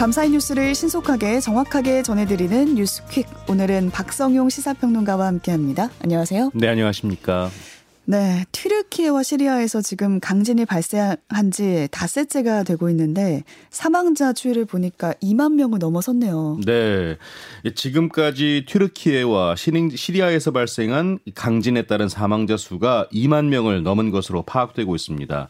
밤사이 뉴스를 신속하게 정확하게 전해드리는 뉴스퀵. 오늘은 박성용 시사평론가와 함께합니다. 안녕하세요. 네, 안녕하십니까. 네, 튀르키예와 시리아에서 지금 강진이 발생한 지 닷새째가 되고 있는데 사망자 추이를 보니까 2만 명을 넘어섰네요. 네, 지금까지 튀르키예와 시리아에서 발생한 강진에 따른 사망자 수가 2만 명을 넘은 것으로 파악되고 있습니다.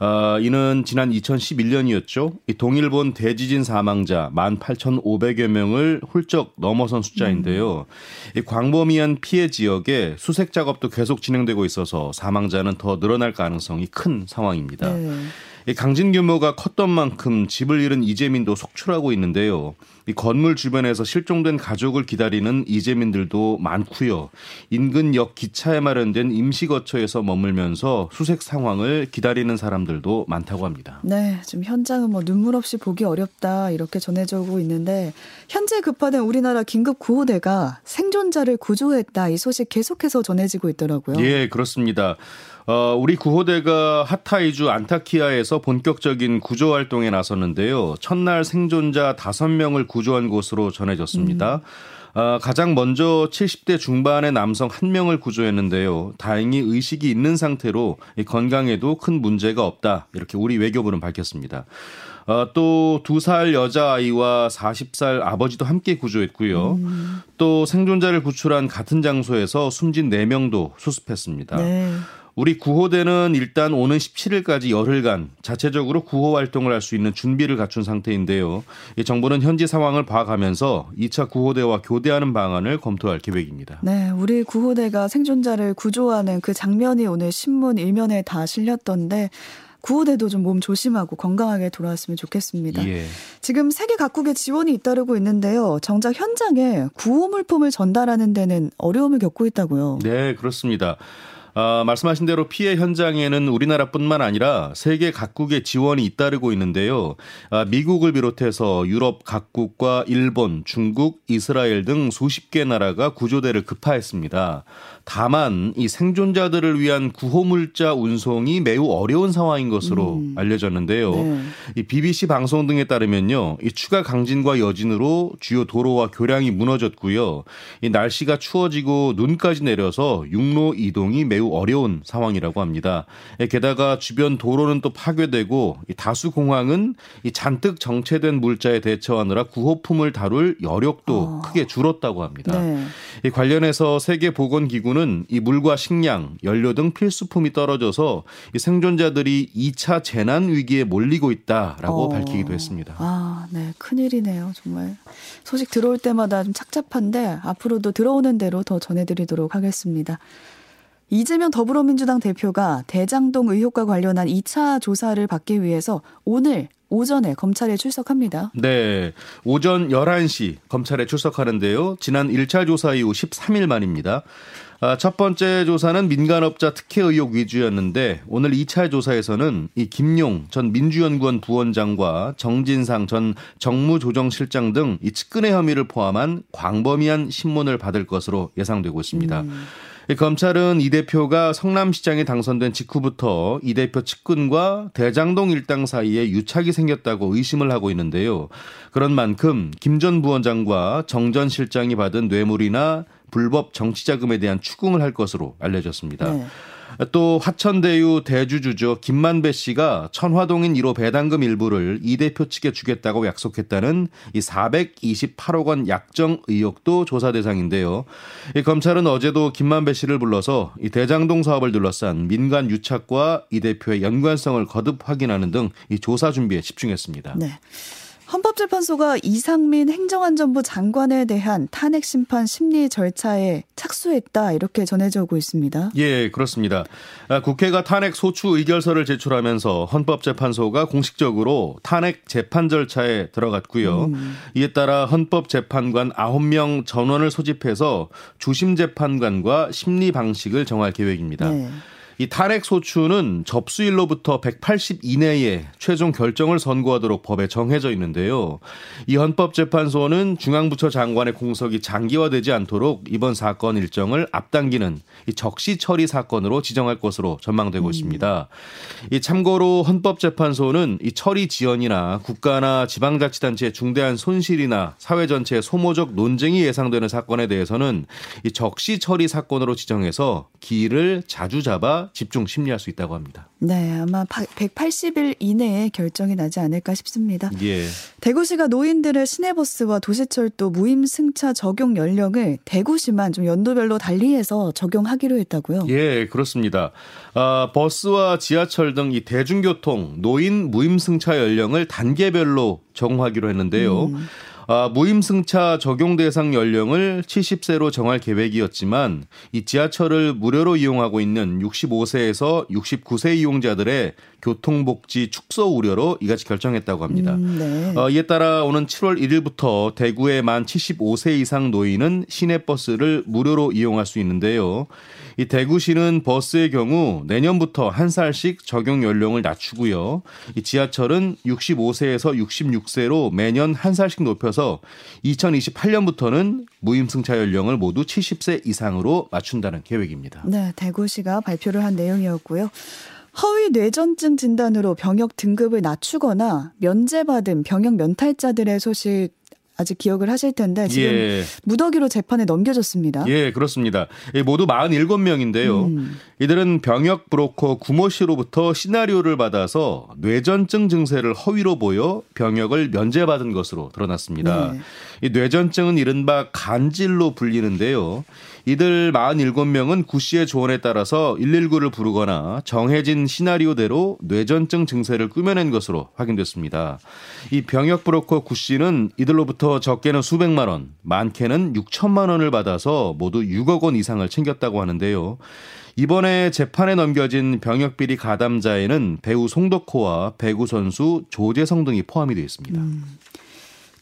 어, 이는 지난 2011년이었죠. 이 동일본 대지진 사망자 18,500여 명을 훌쩍 넘어선 숫자인데요. 음. 이 광범위한 피해 지역에 수색 작업도 계속 진행되고 있어서 사망자는 더 늘어날 가능성이 큰 상황입니다. 네. 강진 규모가 컸던 만큼 집을 잃은 이재민도 속출하고 있는데요. 이 건물 주변에서 실종된 가족을 기다리는 이재민들도 많고요. 인근 역 기차에 마련된 임시 거처에서 머물면서 수색 상황을 기다리는 사람들도 많다고 합니다. 네, 지금 현장은 뭐 눈물 없이 보기 어렵다 이렇게 전해지고 있는데 현재 급파된 우리나라 긴급 구호대가 생존자를 구조했다 이 소식 계속해서 전해지고 있더라고요. 예, 그렇습니다. 어, 우리 구호대가 하타이주 안타키아에서 본격적인 구조 활동에 나섰는데요. 첫날 생존자 5명을 구조한 것으로 전해졌습니다. 음. 어, 가장 먼저 70대 중반의 남성 한 명을 구조했는데요. 다행히 의식이 있는 상태로 건강에도 큰 문제가 없다. 이렇게 우리 외교부는 밝혔습니다. 어, 또두 살 여자아이와 40살 아버지도 함께 구조했고요. 음. 또 생존자를 구출한 같은 장소에서 숨진 4명도 수습했습니다. 네. 우리 구호대는 일단 오는 17일까지 열흘간 자체적으로 구호 활동을 할 수 있는 준비를 갖춘 상태인데요. 정부는 현지 상황을 봐가면서 2차 구호대와 교대하는 방안을 검토할 계획입니다. 네, 우리 구호대가 생존자를 구조하는 그 장면이 오늘 신문 일면에 다 실렸던데 구호대도 좀 몸 조심하고 건강하게 돌아왔으면 좋겠습니다. 예. 지금 세계 각국의 지원이 잇따르고 있는데요. 정작 현장에 구호 물품을 전달하는 데는 어려움을 겪고 있다고요. 네, 그렇습니다. 어, 말씀하신 대로 피해 현장에는 우리나라뿐만 아니라 세계 각국의 지원이 잇따르고 있는데요. 아, 미국을 비롯해서 유럽 각국과 일본, 중국, 이스라엘 등 수십 개 나라가 구조대를 급파했습니다. 다만 이 생존자들을 위한 구호물자 운송이 매우 어려운 상황인 것으로 음. 알려졌는데요. 네. 이 BBC 방송 등에 따르면요, 이 추가 강진과 여진으로 주요 도로와 교량이 무너졌고요. 이 날씨가 추워지고 눈까지 내려서 육로 이동이 매우 어려운 상황이라고 합니다. 게다가 주변 도로는 또 파괴되고 이 다수 공항은 이 잔뜩 정체된 물자에 대처하느라 구호품을 다룰 여력도 어. 크게 줄었다고 합니다. 네. 이 관련해서 세계 보건기구는 정부는 이 물과 식량, 연료 등 필수품이 떨어져서 이 생존자들이 2차 재난 위기에 몰리고 있다라고 어. 밝히기도 했습니다. 아, 네. 큰일이네요. 정말. 소식 들어올 때마다 좀 착잡한데 앞으로도 들어오는 대로 더 전해드리도록 하겠습니다. 이재명 더불어민주당 대표가 대장동 의혹과 관련한 2차 조사를 받기 위해서 오늘 오전에 검찰에 출석합니다. 네. 오전 11시 검찰에 출석하는데요. 지난 1차 조사 이후 13일 만입니다. 아, 첫 번째 조사는 민간업자 특혜 의혹 위주였는데 오늘 2차 조사에서는 이 김용 전 민주연구원 부원장과 정진상 전 정무조정실장 등 이 측근의 혐의를 포함한 광범위한 신문을 받을 것으로 예상되고 있습니다. 음. 검찰은 이 대표가 성남시장에 당선된 직후부터 이 대표 측근과 대장동 일당 사이에 유착이 생겼다고 의심을 하고 있는데요. 그런 만큼 김 전 부원장과 정 전 실장이 받은 뇌물이나 불법 정치자금에 대한 추궁을 할 것으로 알려졌습니다. 네. 또 화천대유 대주주죠 김만배 씨가 천화동인 1호 배당금 일부를 이 대표 측에 주겠다고 약속했다는 이 428억 원 약정 의혹도 조사 대상인데요. 이 검찰은 어제도 김만배 씨를 불러서 이 대장동 사업을 둘러싼 민간 유착과 이 대표의 연관성을 거듭 확인하는 등 이 조사 준비에 집중했습니다. 네. 헌법재판소가 이상민 행정안전부 장관에 대한 탄핵 심판 심리 절차에 착수했다 이렇게 전해져 오고 있습니다. 예, 그렇습니다. 아, 국회가 탄핵 소추 의결서를 제출하면서 헌법재판소가 공식적으로 탄핵 재판 절차에 들어갔고요. 음. 이에 따라 헌법재판관 9명 전원을 소집해서 주심 재판관과 심리 방식을 정할 계획입니다. 네. 이 탄핵 소추는 접수일로부터 180 이내에 최종 결정을 선고하도록 법에 정해져 있는데요. 이 헌법재판소는 중앙부처 장관의 공석이 장기화되지 않도록 이번 사건 일정을 앞당기는 이 적시 처리 사건으로 지정할 것으로 전망되고 음. 있습니다. 이 참고로 헌법재판소는 이 처리 지연이나 국가나 지방자치단체의 중대한 손실이나 사회 전체의 소모적 논쟁이 예상되는 사건에 대해서는 이 적시 처리 사건으로 지정해서 기일을 자주 잡아 집중 심리할 수 있다고 합니다. 네, 아마 180일 이내에 결정이 나지 않을까 싶습니다. 예. 대구시가 노인들의 시내버스와 도시철도 무임 승차 적용 연령을 대구시만 좀 연도별로 달리해서 적용하기로 했다고요? 예, 그렇습니다. 아, 버스와 지하철 등 이 대중교통 노인 무임 승차 연령을 단계별로 정하기로 했는데요. 음. 아, 무임승차 적용 대상 연령을 70세로 정할 계획이었지만 이 지하철을 무료로 이용하고 있는 65세에서 69세 이용자들의 교통복지 축소 우려로 이같이 결정했다고 합니다. 음, 네. 어, 이에 따라 오는 7월 1일부터 대구의 만 75세 이상 노인은 시내버스를 무료로 이용할 수 있는데요. 이 대구시는 버스의 경우 내년부터 한 살씩 적용 연령을 낮추고요. 이 지하철은 65세에서 66세로 매년 한 살씩 높여서 2028년부터는 무임승차 연령을 모두 70세 이상으로 맞춘다는 계획입니다. 네, 대구시가 발표를 한 내용이었고요. 허위 뇌전증 진단으로 병역 등급을 낮추거나 면제받은 병역 면탈자들의 소식 아직 기억을 하실 텐데 지금 예. 무더기로 재판에 넘겨졌습니다. 예, 그렇습니다. 모두 47명인데요. 음. 이들은 병역 브로커 구모 씨로부터 시나리오를 받아서 뇌전증 증세를 허위로 보여 병역을 면제받은 것으로 드러났습니다. 네. 이 뇌전증은 이른바 간질로 불리는데요. 이들 47명은 구 씨의 조언에 따라서 119를 부르거나 정해진 시나리오대로 뇌전증 증세를 꾸며낸 것으로 확인됐습니다. 이 병역 브로커 구 씨는 이들로부터 적게는 수백만 원, 많게는 6천만 원을 받아서 모두 6억 원 이상을 챙겼다고 하는데요. 이번에 재판에 넘겨진 병역비리 가담자에는 배우 송덕호와 배구 선수 조재성 등이 포함이 되어 있습니다. 음.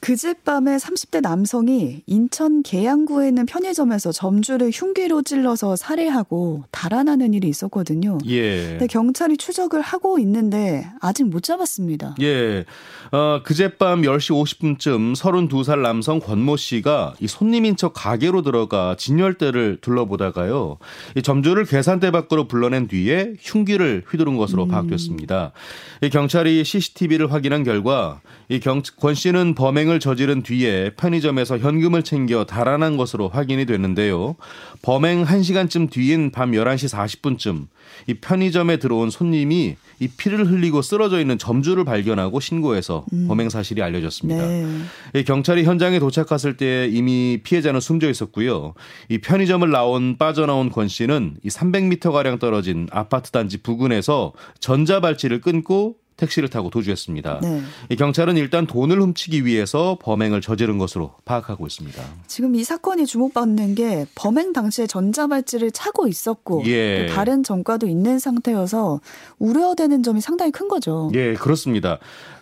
그젯밤에 30대 남성이 인천 계양구에 있는 편의점에서 점주를 흉기로 찔러서 살해하고 달아나는 일이 있었거든요. 예. 근데 경찰이 추적을 하고 있는데 아직 못 잡았습니다. 예. 어, 그젯밤 10시 50분쯤 32살 남성 권모 씨가 이 손님인 척 가게로 들어가 진열대를 둘러보다가요. 이 점주를 계산대 밖으로 불러낸 뒤에 흉기를 휘두른 것으로 음. 파악됐습니다. 이 경찰이 CCTV를 확인한 결과 이 경, 권 씨는 범행 을 저지른 뒤에 편의점에서 현금을 챙겨 달아난 것으로 확인이 됐는데요. 범행 1시간쯤 뒤인 밤 11시 40분쯤 이 편의점에 들어온 손님이 이 피를 흘리고 쓰러져 있는 점주를 발견하고 신고해서 음. 범행 사실이 알려졌습니다. 네. 경찰이 현장에 도착했을 때 이미 피해자는 숨져 있었고요. 이 편의점을 나온 빠져나온 권 씨는 이 300m 가량 떨어진 아파트 단지 부근에서 전자발찌를 끊고 택시를 타고 도주했습니다. 네. 이 경찰은 일단 돈을 훔치기 위해서 범행을 저지른 것으로 파악하고 있습니다. 지금 이 사건이 주목받는 게 범행 당시에 전자발찌를 차고 있었고 예. 다른 전과도 있는 상태여서 우려되는 점이 상당히 큰 거죠. 예, 그렇습니다.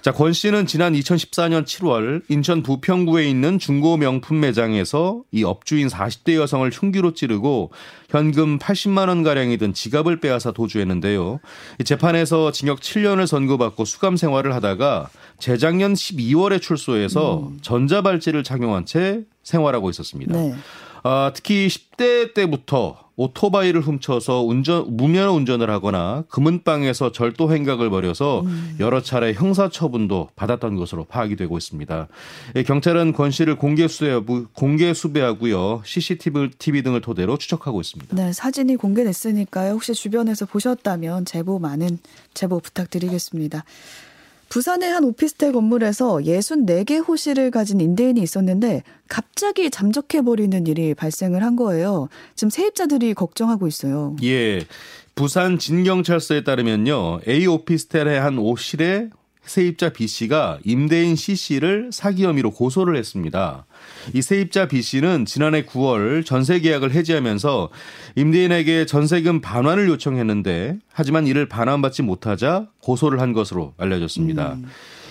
자, 권 씨는 지난 2014년 7월 인천 부평구에 있는 중고 명품 매장에서 이 업주인 40대 여성을 흉기로 찌르고 현금 80만 원 가량이 든 지갑을 빼앗아 도주했는데요. 이 재판에서 징역 7년을 선고받고 수감 생활을 하다가 재작년 12월에 출소해서 음. 전자발찌를 착용한 채 생활하고 있었습니다. 네. 아, 특히 10대 때부터 오토바이를 훔쳐서 운전 무면 운전을 하거나 금은방에서 절도 행각을 벌여서 음. 여러 차례 형사 처분도 받았던 것으로 파악이 되고 있습니다. 예, 경찰은 권 씨를 공개 수배 공개 수배하고요 CCTV TV 등을 토대로 추적하고 있습니다. 네, 사진이 공개됐으니까요. 혹시 주변에서 보셨다면 제보 많은 제보 부탁드리겠습니다. 부산의 한 오피스텔 건물에서 64개 호실을 가진 임대인이 있었는데 갑자기 잠적해버리는 일이 발생을 한 거예요. 지금 세입자들이 걱정하고 있어요. 예. 부산 진경찰서에 따르면요. A 오피스텔의 한 호실에 세입자 B 씨가 임대인 C 씨를 사기 혐의로 고소를 했습니다. 이 세입자 B 씨는 지난해 9월 전세 계약을 해지하면서 임대인에게 전세금 반환을 요청했는데 하지만 이를 반환받지 못하자 고소를 한 것으로 알려졌습니다. 음.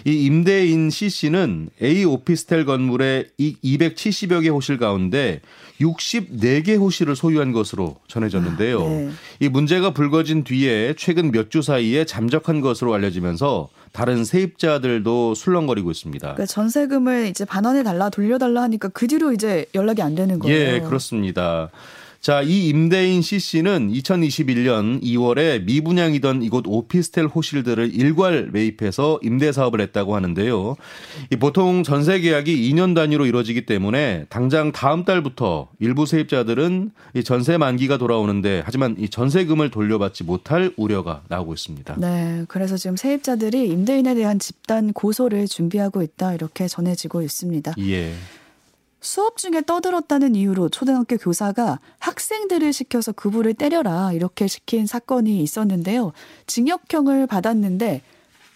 이 임대인 C 씨는 A 오피스텔 건물의 270여 개 호실 가운데 64개 호실을 소유한 것으로 전해졌는데요. 아, 네. 이 문제가 불거진 뒤에 최근 몇 주 사이에 잠적한 것으로 알려지면서 다른 세입자들도 술렁거리고 있습니다. 그러니까 전세금을 이제 반환해 달라 돌려달라 하니까 그 뒤로 이제 연락이 안 되는 거예요. 예, 그렇습니다. 자, 이 임대인 C 씨는 2021년 2월에 미분양이던 이곳 오피스텔 호실들을 일괄 매입해서 임대 사업을 했다고 하는데요. 이 보통 전세 계약이 2년 단위로 이루어지기 때문에 당장 다음 달부터 일부 세입자들은 이 전세 만기가 돌아오는데 하지만 이 전세금을 돌려받지 못할 우려가 나오고 있습니다. 네, 그래서 지금 세입자들이 임대인에 대한 집단 고소를 준비하고 있다 이렇게 전해지고 있습니다. 예. 수업 중에 떠들었다는 이유로 초등학교 교사가 학생들을 시켜서 그부를 때려라 이렇게 시킨 사건이 있었는데요. 징역형을 받았는데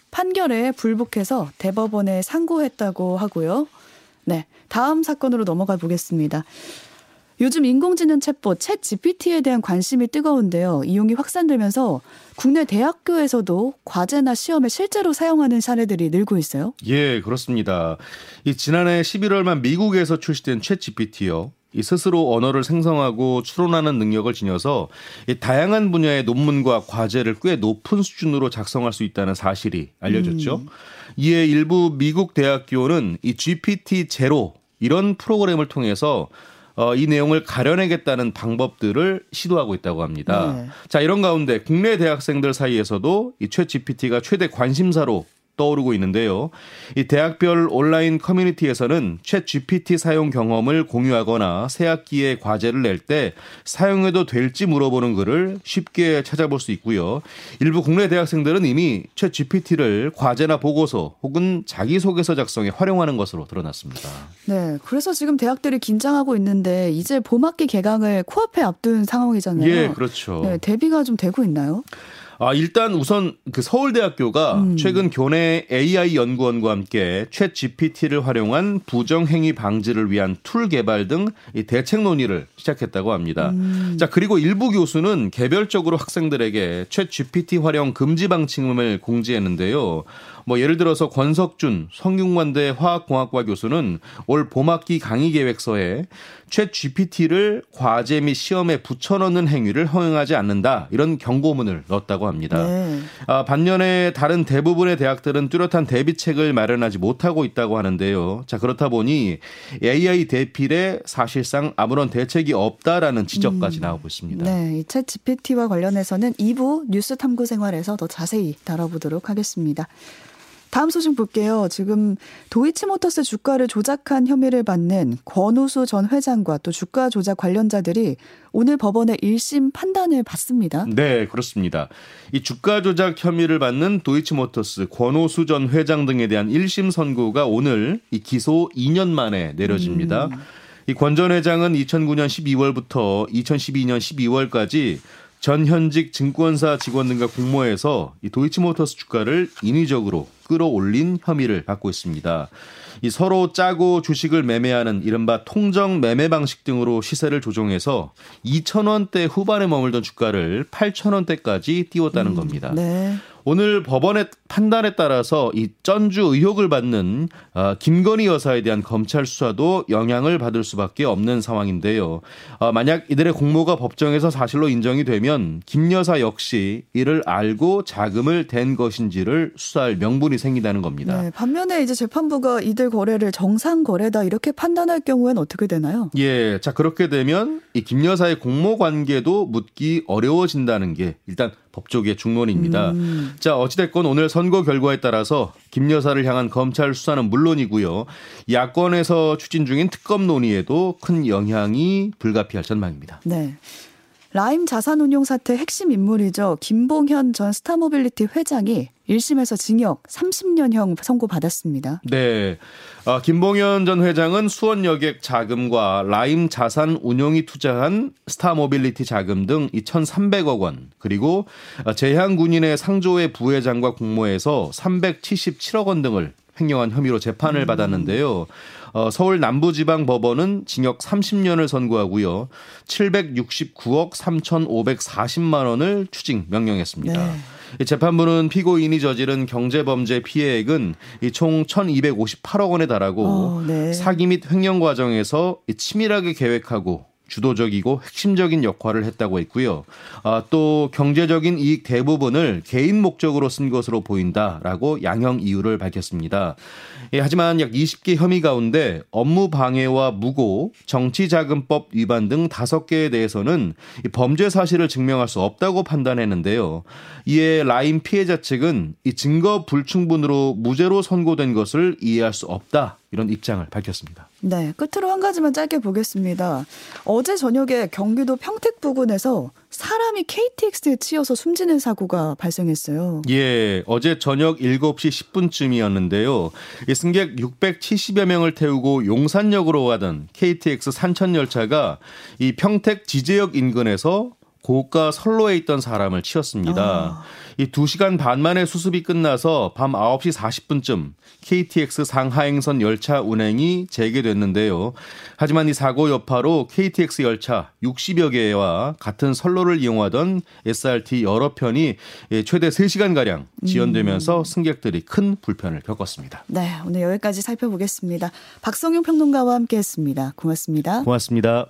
판결에 불복해서 대법원에 상고했다고 하고요. 네. 다음 사건으로 넘어가 보겠습니다. 요즘 인공지능 챗봇 챗 GPT에 대한 관심이 뜨거운데요. 이용이 확산되면서 국내 대학교에서도 과제나 시험에 실제로 사용하는 사례들이 늘고 있어요. 예, 그렇습니다. 이 지난해 11월만 미국에서 출시된 챗 GPT요. 이 스스로 언어를 생성하고 추론하는 능력을 지녀서 이 다양한 분야의 논문과 과제를 꽤 높은 수준으로 작성할 수 있다는 사실이 알려졌죠. 음. 이에 일부 미국 대학교는 이 GPT 제로 이런 프로그램을 통해서 어, 이 내용을 가려내겠다는 방법들을 시도하고 있다고 합니다. 네. 자, 이런 가운데 국내 대학생들 사이에서도 이 최 GPT가 최대 관심사로 떠오르고 있는데요. 이 대학별 온라인 커뮤니티에서는 챗 GPT 사용 경험을 공유하거나 새 학기에 과제를 낼 때 사용해도 될지 물어보는 글을 쉽게 찾아볼 수 있고요. 일부 국내 대학생들은 이미 챗 GPT를 과제나 보고서 혹은 자기소개서 작성에 활용하는 것으로 드러났습니다. 네. 그래서 지금 대학들이 긴장하고 있는데 이제 봄학기 개강을 코앞에 앞둔 상황이잖아요. 예, 그렇죠. 네, 대비가 좀 되고 있나요? 아, 일단 우선 그 서울대학교가 음. 최근 교내 AI 연구원과 함께 챗 GPT를 활용한 부정행위 방지를 위한 툴 개발 등이 대책 논의를 시작했다고 합니다. 음. 자, 그리고 일부 교수는 개별적으로 학생들에게 챗 GPT 활용 금지 방침을 공지했는데요. 뭐 예를 들어서 권석준 성균관대 화학공학과 교수는 올 봄학기 강의 계획서에 챗 GPT를 과제 및 시험에 붙여넣는 행위를 허용하지 않는다 이런 경고문을 넣었다고 합니다. 네. 아, 반면에 다른 대부분의 대학들은 뚜렷한 대비책을 마련하지 못하고 있다고 하는데요. 자 그렇다 보니 AI 대필에 사실상 아무런 대책이 없다라는 지적까지 음. 나오고 있습니다. 네, 챗 GPT와 관련해서는 2부 뉴스 탐구 생활에서 더 자세히 다뤄보도록 하겠습니다. 다음 소식 볼게요. 지금 도이치모터스 주가를 조작한 혐의를 받는 권우수 전 회장과 또 주가 조작 관련자들이 오늘 법원의 1심 판단을 받습니다. 네, 그렇습니다. 이 주가 조작 혐의를 받는 도이치모터스 권오수 전 회장 등에 대한 1심 선고가 오늘 이 기소 2년 만에 내려집니다. 음. 이권 전 회장은 2009년 12월부터 2012년 12월까지 전 현직 증권사 직원 등과 공모해서 이 도이치모터스 주가를 인위적으로 끌어올린 혐의를 받고 있습니다. 이 서로 짜고 주식을 매매하는 이른바 통정 매매 방식 등으로 시세를 조종해서 2천원대 후반에 머물던 주가를 8천원대까지 띄웠다는 음, 겁니다. 네. 오늘 법원의 판단에 따라서 이 전주 의혹을 받는 어, 김건희 여사에 대한 검찰 수사도 영향을 받을 수밖에 없는 상황인데요. 어, 만약 이들의 공모가 법정에서 사실로 인정이 되면 김 여사 역시 이를 알고 자금을 댄 것인지를 수사할 명분이 생긴다는 겁니다. 네, 반면에 이제 재판부가 이들 거래를 정상 거래다 이렇게 판단할 경우에는 어떻게 되나요? 예, 자 그렇게 되면 이 김 여사의 공모 관계도 묻기 어려워진다는 게 일단 법조계 중론입니다. 음. 자, 어찌됐건 오늘 선거 결과에 따라서 김 여사를 향한 검찰 수사는 물론이고요. 야권에서 추진 중인 특검 논의에도 큰 영향이 불가피할 전망입니다. 네. 라임 자산운용 사태 핵심 인물이죠. 김봉현 전 스타모빌리티 회장이 1심에서 징역 30년형 선고받았습니다. 네. 아, 김봉현 전 회장은 수원 여객 자금과 라임 자산 운용이 투자한 스타모빌리티 자금 등 2,300억 원, 그리고 재향군인회 상조회 부회장과 공모해서 377억 원 등을 횡령한 혐의로 재판을 음. 받았는데요. 어, 서울 남부지방법원은 징역 30년을 선고하고요. 769억 3,540만 원을 추징 명령했습니다. 네. 재판부는 피고인이 저지른 경제범죄 피해액은 총 1,258억 원에 달하고 어, 네. 사기 및 횡령 과정에서 치밀하게 계획하고 주도적이고 핵심적인 역할을 했다고 했고요. 아, 또 경제적인 이익 대부분을 개인 목적으로 쓴 것으로 보인다라고 양형 이유를 밝혔습니다. 예, 하지만 약 20개 혐의 가운데 업무 방해와 무고, 정치자금법 위반 등 5개에 대해서는 범죄 사실을 증명할 수 없다고 판단했는데요. 이에 라인 피해자 측은 이 증거 불충분으로 무죄로 선고된 것을 이해할 수 없다. 이런 입장을 밝혔습니다. 네, 끝으로 한 가지만 짧게 보겠습니다. 어제 저녁에 경기도 평택 부근에서 사람이 KTX에 치여서 숨지는 사고가 발생했어요. 예, 어제 저녁 7시 10분쯤이었는데요. 승객 670여 명을 태우고 용산역으로 가던 KTX 산천 열차가 이 평택 지제역 인근에서 고가 선로에 있던 사람을 치었습니다. 아. 이 2시간 반 만에 수습이 끝나서 밤 9시 40분쯤 KTX 상하행선 열차 운행이 재개됐는데요. 하지만 이 사고 여파로 KTX 열차 60여 개와 같은 선로를 이용하던 SRT 여러 편이 최대 3시간가량 지연되면서 음. 승객들이 큰 불편을 겪었습니다. 네, 오늘 여기까지 살펴보겠습니다. 박성용 평론가와 함께 했습니다. 고맙습니다. 고맙습니다.